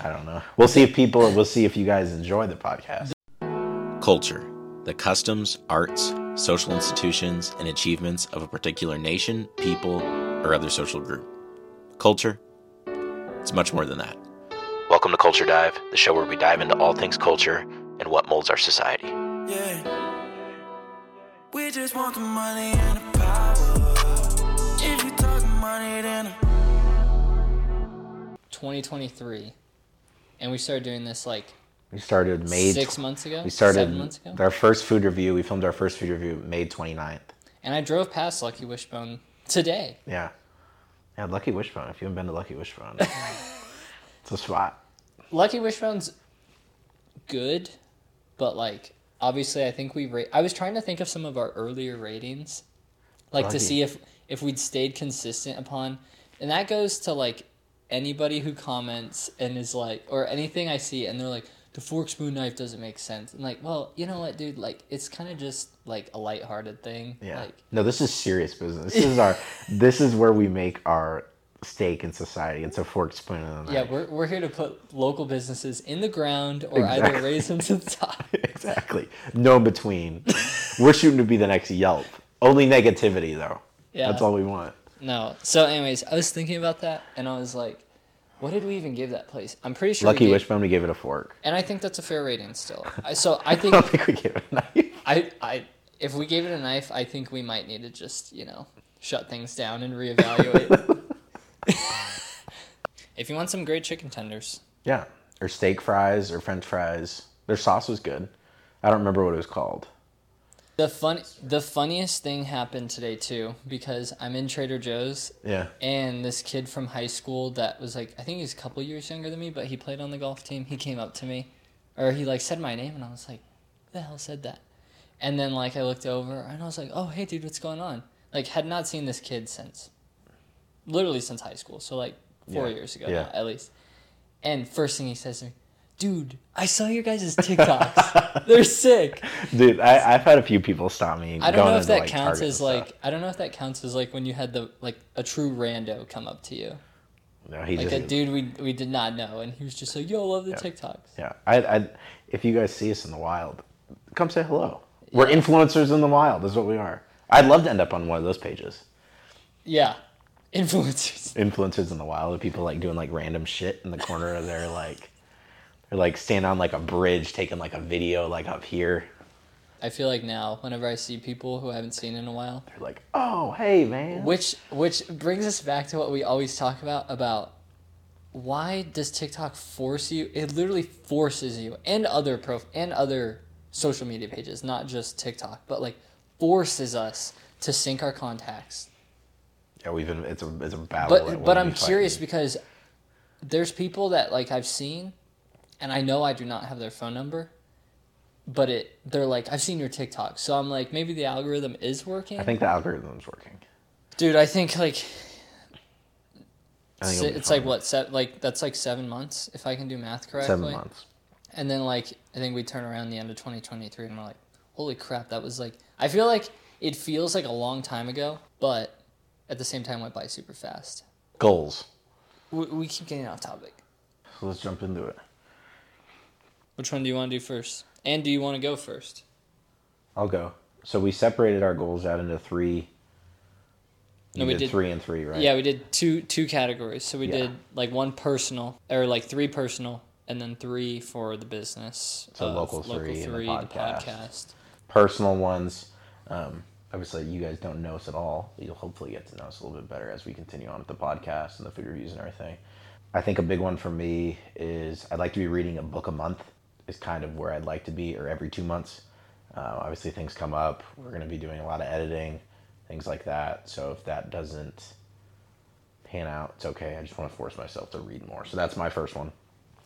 I don't know. We'll see if people. We'll see if you guys enjoy the podcast. Culture, the customs, arts, social institutions, and achievements of a particular nation, people, or other social group. Culture, it's much more than that. Welcome to Culture Dive, the show where we dive into all things culture and what molds our society. Yeah. We just want the money and the power. If you talking money, then 2023, and we started doing this like We started May. six months ago. We started seven months ago. our first food review. We filmed our first food review May 29th. And I drove past Lucky Wishbone today. Yeah. Yeah, Lucky Wishbone. If you haven't been to Lucky Wishbone, it's a spot. Lucky Wishbone's good, but like obviously, I think we rate. I was trying to think of some of our earlier ratings, like Lucky. to see if if we'd stayed consistent upon, and that goes to like anybody who comments and is like, or anything I see, and they're like, the fork spoon knife doesn't make sense. I'm like, well, you know what, dude? Like, it's kind of just like a lighthearted thing. Yeah. Like, no, this is serious business. This is our. this is where we make our stake in society. It's a fork, spoon, and a yeah, we're we're here to put local businesses in the ground or either raise them to the top. exactly. No in between. we're shooting to be the next Yelp. Only negativity though. Yeah. That's all we want. No. So, anyways, I was thinking about that, and I was like, "What did we even give that place?" I'm pretty sure. Lucky we gave, Wishbone, we gave it a fork. and I think that's a fair rating still. I, so I I think don't think we gave it a knife. I I if we gave it a knife, I think we might need to just you know shut things down and reevaluate. if you want some great chicken tenders, Yeah. Or steak fries or French fries. Their sauce was good. I don't remember what it was called. The fun the funniest thing happened today too because I'm in Trader Joe's Yeah. And this kid from high school that was like, I think he's a couple years younger than me, but he played on the golf team. He came up to me, or he like said my name, and I was like, the hell said that?" And then like I looked over, and I was like, "Oh hey dude, what's going on?" Like had not seen this kid since, literally since high school, so like four Yeah. years ago Yeah. now, at least. And first thing he says to me, "Dude, I saw your guys' TikToks. They're sick." Dude, I, I've had a few people stop me. I don't know if that like, counts as like I don't know if that counts as like when you had the like a true rando come up to you. No, he like just a dude we we did not know, and he was just like, "Yo, love the Yeah. TikToks." Yeah, I, I, if you guys see us in the wild, come say hello. We're influencers in the wild. Is what we are. I'd love to end up on one of those pages. Yeah, influencers. Influencers in the wild. Of people like doing like random shit in the corner of their like, they're like standing on like a bridge taking like a video like up here. I feel like now, whenever I see people who I haven't seen in a while, They're like, oh hey man. which which brings us back to what we always talk about about why does TikTok force you? It literally forces you and other pro and other social media pages, not just TikTok, but like forces us to sync our contacts Yeah, we've been. It's a it's a battle. but but I'm curious because there's people that like I've seen, and I know I do not have their phone number, but it they're like I've seen your TikTok, so I'm like maybe the algorithm is working. I think the algorithm's working. dude, I think like I think si- it's like what set like that's like seven months if I can do math correctly. Seven months. And then like I think we turn around the end of 2023 and we're like, holy crap, that was like I feel like it feels like a long time ago, but at the same time went by super fast. Goals. We, we keep getting off topic. So let's jump into it. Which one do you want to do first? And do you want to go first? I'll go. So we separated our goals out into three. No, we did did- three and three, right? Yeah, we did two two categories. So we Yeah. did like one personal or like three personal and then three for the business. So local three and the podcast. podcast. Personal ones. Um, obviously, you guys don't know us at all. You'll hopefully get to know us a little bit better as we continue on with the podcast and the food reviews and everything. I think a big one for me is I'd like to be reading a book a month. Is kind of where I'd like to be, or every two months. Uh, obviously, things come up. We're going to be doing a lot of editing, things like that. So if that doesn't pan out, it's okay. I just want to force myself to read more. So that's my first one.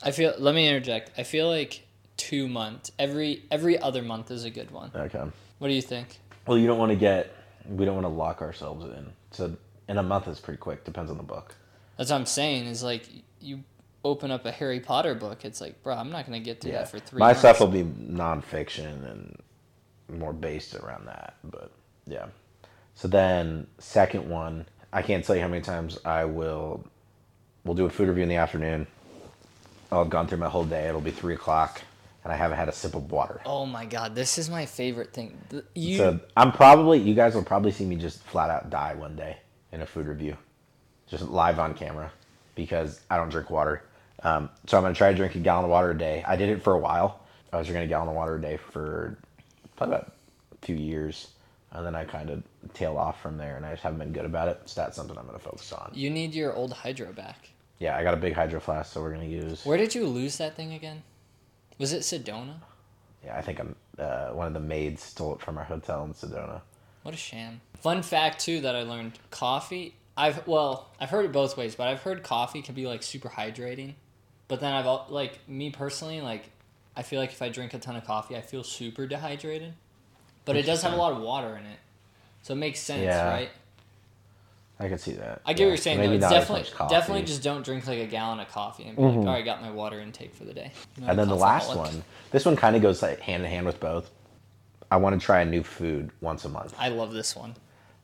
I feel. Let me interject. I feel like two months. Every every other month is a good one. Okay. What do you think? Well, you don't want to get, we don't want to lock ourselves in. So, in a month is pretty quick. Depends on the book. That's what I'm saying. Is like you open up a Harry Potter book. It's like, bro, I'm not gonna get through that for three. My months. stuff will be nonfiction and more based around that. But yeah. So then, second one, I can't tell you how many times I will. We'll do a food review in the afternoon. I'll have gone through my whole day. It'll be three o'clock, and I haven't had a sip of water. Oh my god, this is my favorite thing. You So I'm probably you guys will probably see me just flat out die one day in a food review, just live on camera, because I don't drink water. Um, so I'm gonna try to drink a gallon of water a day. I did it for a while. I was drinking a gallon of water a day for probably about a few years, and then I kind of tail off from there, and I just haven't been good about it. So that's something I'm gonna focus on. you need your old hydro back. Yeah, I got a big hydro flask, so we're gonna use. Where did you lose that thing again? Was it Sedona? Yeah, I think I'm uh, one of the maids stole it from our hotel in Sedona. What a sham. Fun fact too that I learned: coffee. I've well, I've heard it both ways, but I've heard coffee can be like super hydrating. But then I've like me personally, like I feel like if I drink a ton of coffee, I feel super dehydrated. But it does have a lot of water in it, so it makes sense, Yeah. right? I can see that. I get Yeah, what you're saying. Maybe though. It's definitely, much coffee. definitely just don't drink like a gallon of coffee and be like, mm-hmm. all right, I got my water intake for the day. And then the last one, this one kind of goes like hand in hand with both. I want to try a new food once a month. I love this one.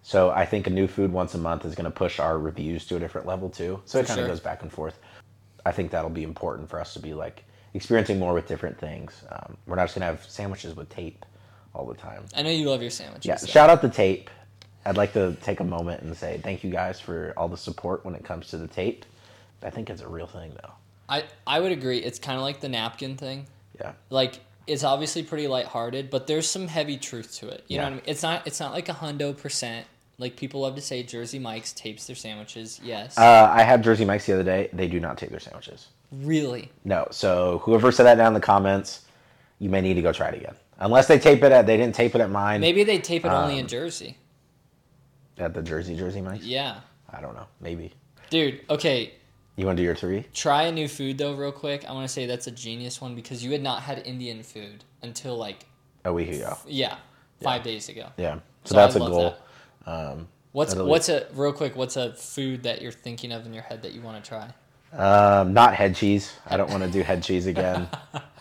So I think a new food once a month is going to push our reviews to a different level too. So it kind of sure. goes back and forth. I think that'll be important for us to be like experiencing more with different things. Um, we're not just going to have sandwiches with tape all the time. I know you love your sandwiches. Yeah, so- shout out the tape. I'd like to take a moment and say thank you guys for all the support when it comes to the tape. I think it's a real thing though. I I would agree. It's kind of like the napkin thing. Yeah. like it's obviously pretty lighthearted, but there's some heavy truth to it. You know what I mean? It's not it's not like a hundo percent. Like people love to say Jersey Mike's tapes their sandwiches. Yes. Uh, I had Jersey Mike's the other day. They do not tape their sandwiches. really? No. So whoever said that down in the comments, you may need to go try it again. Unless they tape it at, they didn't tape it at mine. Maybe they tape it only in Um, Jersey. at the Jersey Jersey Mike's. Yeah. I don't know. Maybe. Dude, okay. You want to do your three? Try a new food though, real quick. I want to say that's a genius one because you had not had Indian food until like A week ago. yeah, five days ago. Yeah. So, So that's I a goal. Um, What's what's a real quick? What's a food that you're thinking of in your head that you want to try? um, not head cheese. I don't want to do head cheese again.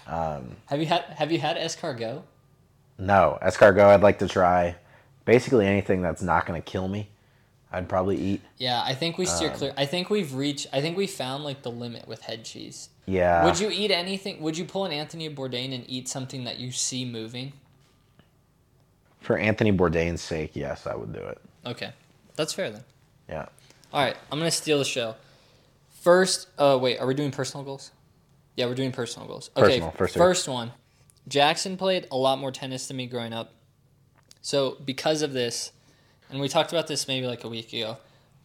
Um, have you had Have you had escargot? No, escargot. I'd like to try. Basically anything that's not going to kill me, I'd probably eat. Yeah, I think we steer Um, clear. I think we've reached. I think we found like the limit with head cheese. Yeah. Would you eat anything? Would you pull an Anthony Bourdain and eat something that you see moving? For Anthony Bourdain's sake, yes, I would do it. Okay, that's fair then. Yeah. All right, I'm gonna steal the show. First, uh, wait, are we doing personal goals? Yeah, we're doing personal goals. Okay, Personal, first first, one. Jackson played a lot more tennis than me growing up. So because of this, and we talked about this maybe like a week ago,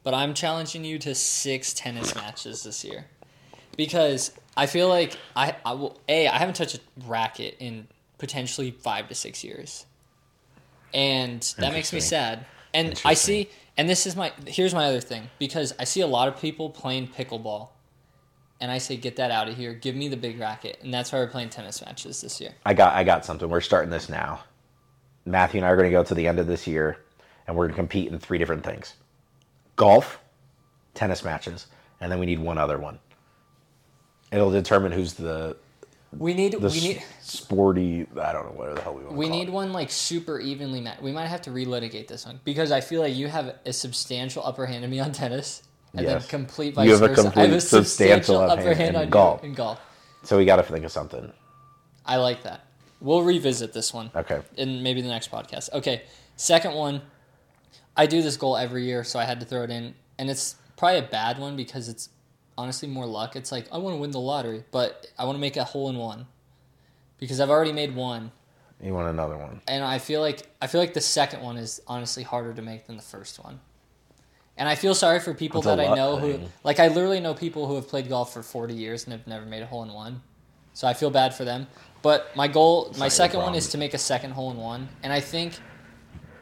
but I'm challenging you to six tennis matches this year because I feel like I, I will a I haven't touched a racket in potentially five to six years, and that makes me sad. And I see, and this is my here's my other thing because I see a lot of people playing pickleball, and I say get that out of here. Give me the big racket, and that's why we're playing tennis matches this year. I got I got something. We're starting this now. Matthew and I are going to go to the end of this year, and we're going to compete in three different things: golf, tennis matches, and then we need one other one. It'll determine who's the We need we need sporty. I don't know what the hell we want. we need it. one like super evenly matched. We might have to relitigate this one because I feel like you have a substantial upper hand on me on tennis, and Yes. then complete vice You have a versa. I have a substantial substantial upper hand hand in on golf. you in golf. So we got to think of something. I like that. We'll revisit this one. Okay. in maybe the next podcast. Okay, second one. I do this goal every year, so I had to throw it in, and it's probably a bad one because it's honestly more luck. It's like I want to win the lottery, but I want to make a hole in one because I've already made one, You want another one? and I feel like I feel like the second one is honestly harder to make than the first one. And I feel sorry for people It's a that I know who, like, I literally know people who have played golf for 40 years and have never made a hole in one. So I feel bad for them. But my goal, my second one is to make a second hole in one. And I think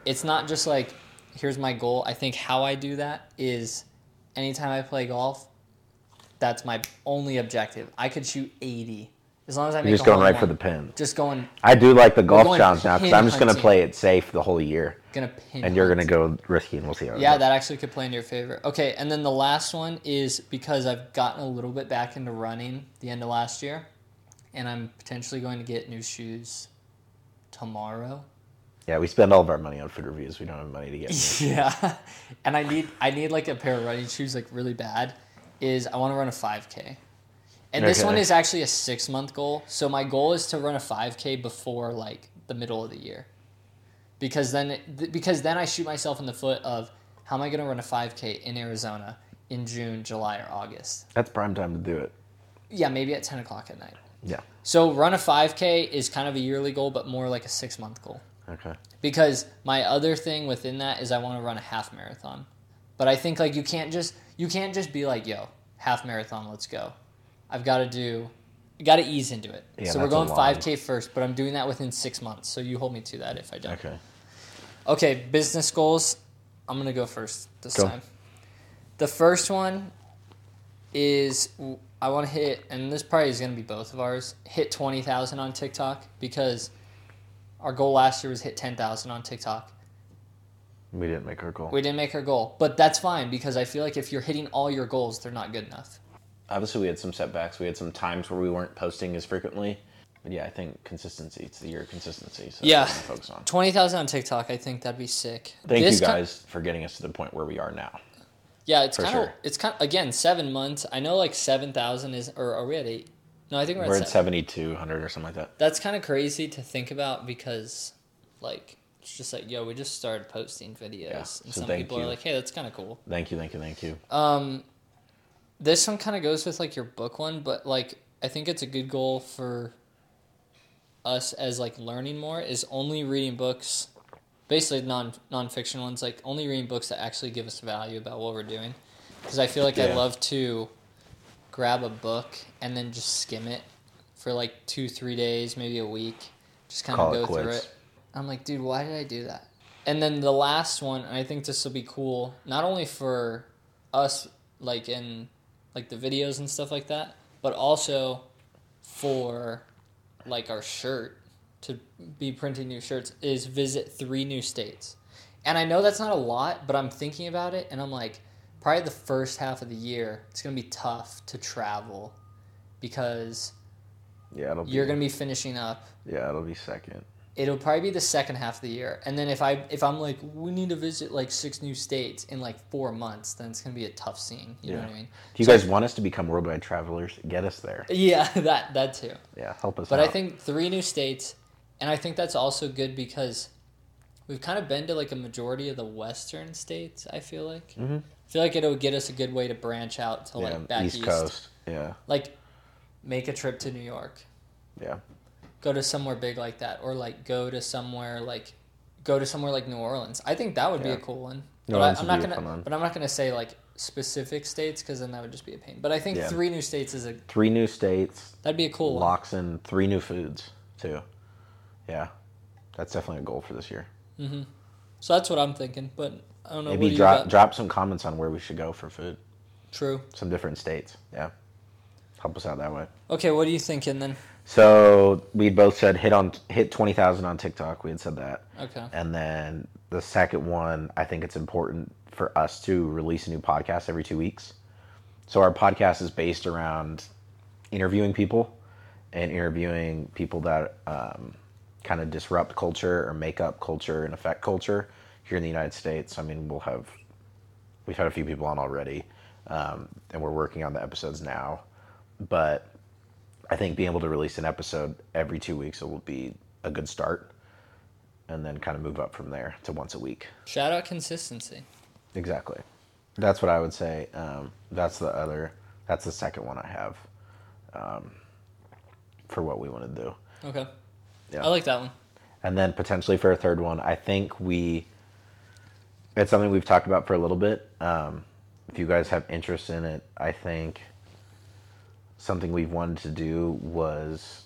it's not just like, here's my goal. I think how I do that is anytime I play golf, that's my only objective. I could shoot 80 as long as I make You're just a hole going in right for the pin. Just going, I do like the golf challenge now because I'm just going to play it safe the whole year, gonna pin. and you're going to go risky, and we'll see how. Yeah, that actually could play in your favor. Okay, and then the last one is because I've gotten a little bit back into running the end of last year, and I'm potentially going to get new shoes tomorrow. Yeah, we spend all of our money on food reviews. We don't have money to get. yeah, and I need I need like a pair of running shoes like really bad. Is I want to run a 5K, And this one is actually a six month goal. So my goal is to run a 5K before like the middle of the year, because then because then I shoot myself in the foot of how am I going to run a 5K in Arizona in June, July, or August? That's prime time to do it. Yeah, maybe at 10 o'clock at night. Yeah. So run a 5K is kind of a yearly goal, but more like a six month goal. Okay. because my other thing within that is I want to run a half marathon. But I think like you can't just you can't just be like, yo, half marathon, let's go. I've got to do got to ease into it. Yeah, so we're going 5k first, but I'm doing that within 6 months. So you hold me to that if I don't. Okay. Okay, business goals. I'm going to go first this Go. time. The first one is I want to hit and this probably is going to be both of ours, hit 20,000 on TikTok because our goal last year was hit 10,000 on TikTok. We didn't make our goal. We didn't make our goal, but that's fine because I feel like if you're hitting all your goals, they're not good enough. Obviously, we had some setbacks. We had some times where we weren't posting as frequently. But yeah, I think consistency. It's the year of consistency. So Yeah. that's what focus on. Twenty thousand on TikTok, I think that'd be sick. Thank This you ki- guys for getting us to the point where we are now. yeah, it's kind of sure. it's kind of again seven months. I know like seven thousand is or are we at eight? No, I think we're, We're at at 7,200 or something like that. That's kind of crazy to think about because like it's just like yo, we just started posting videos, Yeah, and so some people are like, hey, that's kind of cool. Thank you, thank you, thank you. Um, this one kind of goes with like your book one, but like I think it's a good goal for us as like learning more is only reading books, basically non nonfiction ones, like only reading books that actually give us value about what we're doing. Because I feel like I Yeah. love to grab a book and then just skim it for like two, three days, maybe a week, just kind of go through it. I'm like, dude, why did I do that? And then the last one, and I think this will be cool, not only for us, like in like the videos and stuff like that, but also for like our shirt to be printing new shirts is visit three new states. And I know that's not a lot, but I'm thinking about it and I'm like, probably the first half of the year, it's gonna be tough to travel because Yeah, it'll you're gonna be finishing up Yeah, it'll be second. It'll probably be the second half of the year and then if i if i'm like we need to visit like six new states in like four months then it's gonna be a tough scene you know what i mean If you guys want us to become worldwide travelers, get us there. yeah that that too Yeah, help us but out. i think three new states and i think that's also good because we've kind of been to like a majority of the western states i feel like Mhm. i feel like it'll get us a good way to branch out to yeah, like back East east, Coast. Yeah, like make a trip to new york yeah. Go to somewhere big like that or like go to somewhere like go to somewhere like New Orleans. I think that would be a cool one. New But I, Orleans I'm not gonna one. but I'm not gonna say like specific states because then that would just be a pain. But I think Yeah. three new states is a Three new states, that'd be a cool one. locks in three new foods too. Yeah, that's definitely a goal for this year. Mm-hmm. So that's what I'm thinking. But I don't know. Maybe drop drop some comments on where we should go for food. True. Some different states. Yeah, help us out that way. Okay, what are you thinking then? So we both said hit on hit twenty thousand on TikTok. We had said that. Okay. And then the second one, I think it's important for us to release a new podcast every two weeks. So our podcast is based around interviewing people and interviewing people that um, kind of disrupt culture or make up culture and affect culture here in the United States. I mean, we'll have we've had a few people on already, um, and we're working on the episodes now. But I think being able to release an episode every two weeks will be a good start, and then kind of move up from there to once a week. Shout out consistency. Exactly. That's what I would say. Um, that's the other. That's the second one I have um, for what we want to do. Okay. Yeah. I like that one. And then potentially for a third one, I think we. It's something we've talked about for a little bit. Um, if you guys have interest in it, I think something we've wanted to do was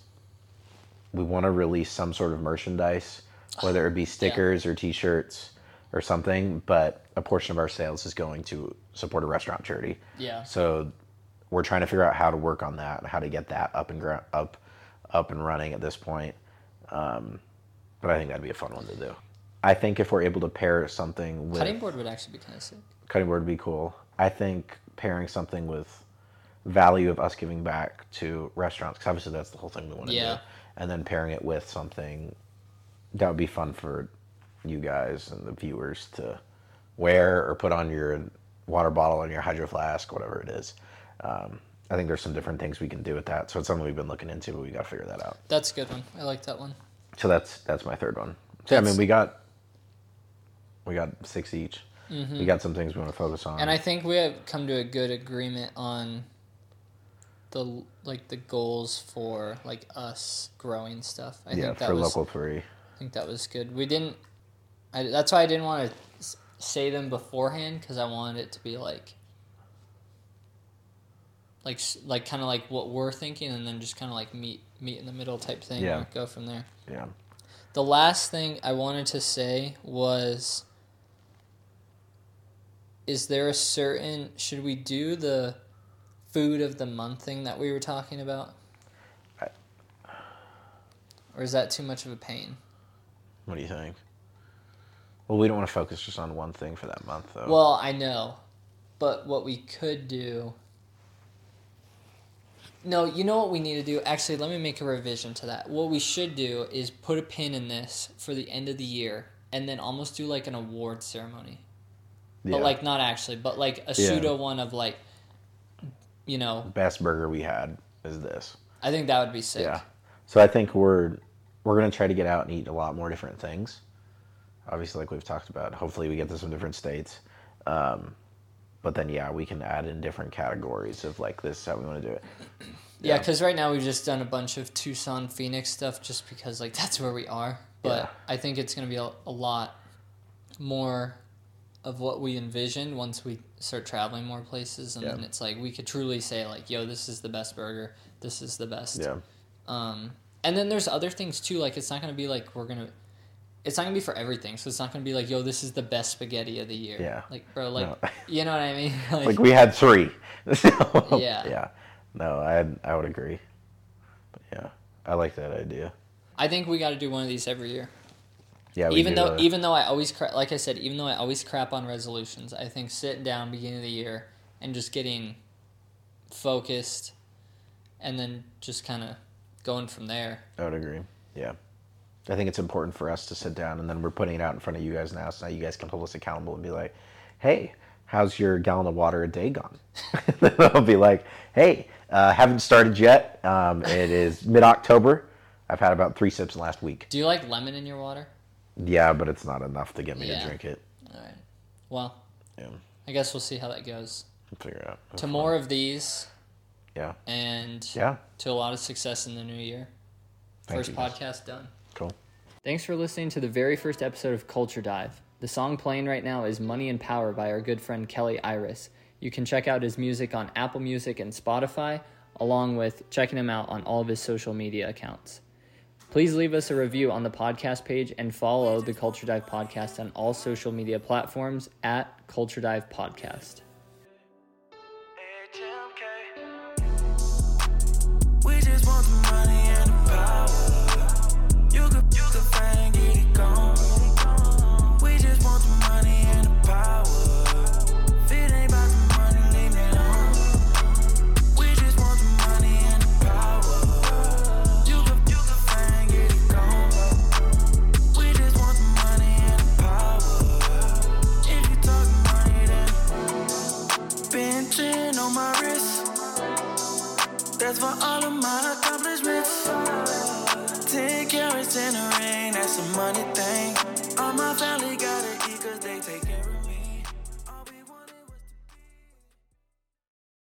we want to release some sort of merchandise, whether it be stickers or T-shirts or something. But a portion of our sales is going to support a restaurant charity. Yeah. So we're trying to figure out how to work on that and how to get that up and gr- up up and running at this point. Um, but I think that'd be a fun one to do. I think if we're able to pair something with Cutting board would actually be kind of sick. cutting board would be cool. I think pairing something with value of us giving back to restaurants because obviously that's the whole thing we want to Yeah. do, and then pairing it with something that would be fun for you guys and the viewers to wear or put on your water bottle and your hydro flask, whatever it is. Um, I think there's some different things we can do with that. So it's something we've been looking into, but we got to figure that out. That's a good one. I like that one. So that's that's my third one. So I mean, we got we got six each. We got some things we want to focus on. Mm-hmm. And I think we have come to a good agreement on the like the goals for like us growing stuff. I yeah, think that for was local three. I think that was good. We didn't. I, that's why I didn't want to say them beforehand because I wanted it to be like, like like kind of like what we're thinking, and then just kind of like meet meet in the middle type thing. Yeah. and Go from there. Yeah. The last thing I wanted to say was Is there a certain should we do the food of the month thing that we were talking about? I- Or is that too much of a pain? What do you think? Well, we don't want to focus just on one thing for that month, though. Well, I know. But what we could do No, you know what we need to do? Actually, let me make a revision to that. What we should do is put a pin in this for the end of the year and then almost do like an award ceremony. yeah. But like not actually, but like a Yeah. pseudo one of like you know, best burger we had is this. I think that would be sick. Yeah. So I think we're we're gonna try to get out and eat a lot more different things. Obviously, like we've talked about, hopefully we get to some different states. Um, but then yeah, we can add in different categories of like this is how we want to do it. Yeah, Yeah. because right now we've just done a bunch of Tucson, Phoenix stuff just because like that's where we are. But Yeah. I think it's gonna be a, a lot more of what we envisioned once we start traveling more places, and Yeah. then it's like we could truly say like, "Yo, this is the best burger. This is the best." Yeah. Um, and then there's other things too. Like it's not gonna be like we're gonna. It's not gonna be for everything, so it's not gonna be like, "Yo, this is the best spaghetti of the year." Yeah. Like, bro, like, No. you know what I mean? Like we had three. So, Yeah. Yeah. No, I I would agree. But yeah, I like that idea. I think we got to do one of these every year. Yeah. even though a- even though I always cra- like I said, even though I always crap on resolutions, I think sitting down beginning of the year and just getting focused, and then just kind of going from there. I would agree. Yeah. I think it's important for us to sit down and then we're putting it out in front of you guys now so now you guys can hold us accountable and be like, hey, how's your gallon of water a day gone? then I'll be like, hey, uh, haven't started yet. Um, it is mid October. I've had about three sips in the last week. Do you like lemon in your water? Yeah, but it's not enough to get me Yeah. to drink it. All right. Well, Yeah. I guess we'll see how that goes. We'll figure it out. Have To fun. more of these, Yeah. and Yeah. to a lot of success in the new year. Thank First you, guys. podcast done. Cool. Thanks for listening to the very first episode of Culture Dive. The song playing right now is Money and Power by our good friend Kelly Iris. You can check out his music on Apple Music and Spotify, along with checking him out on all of his social media accounts. Please leave us a review on the podcast page and follow the Culture Dive podcast on all social media platforms at Culture Dive Podcast.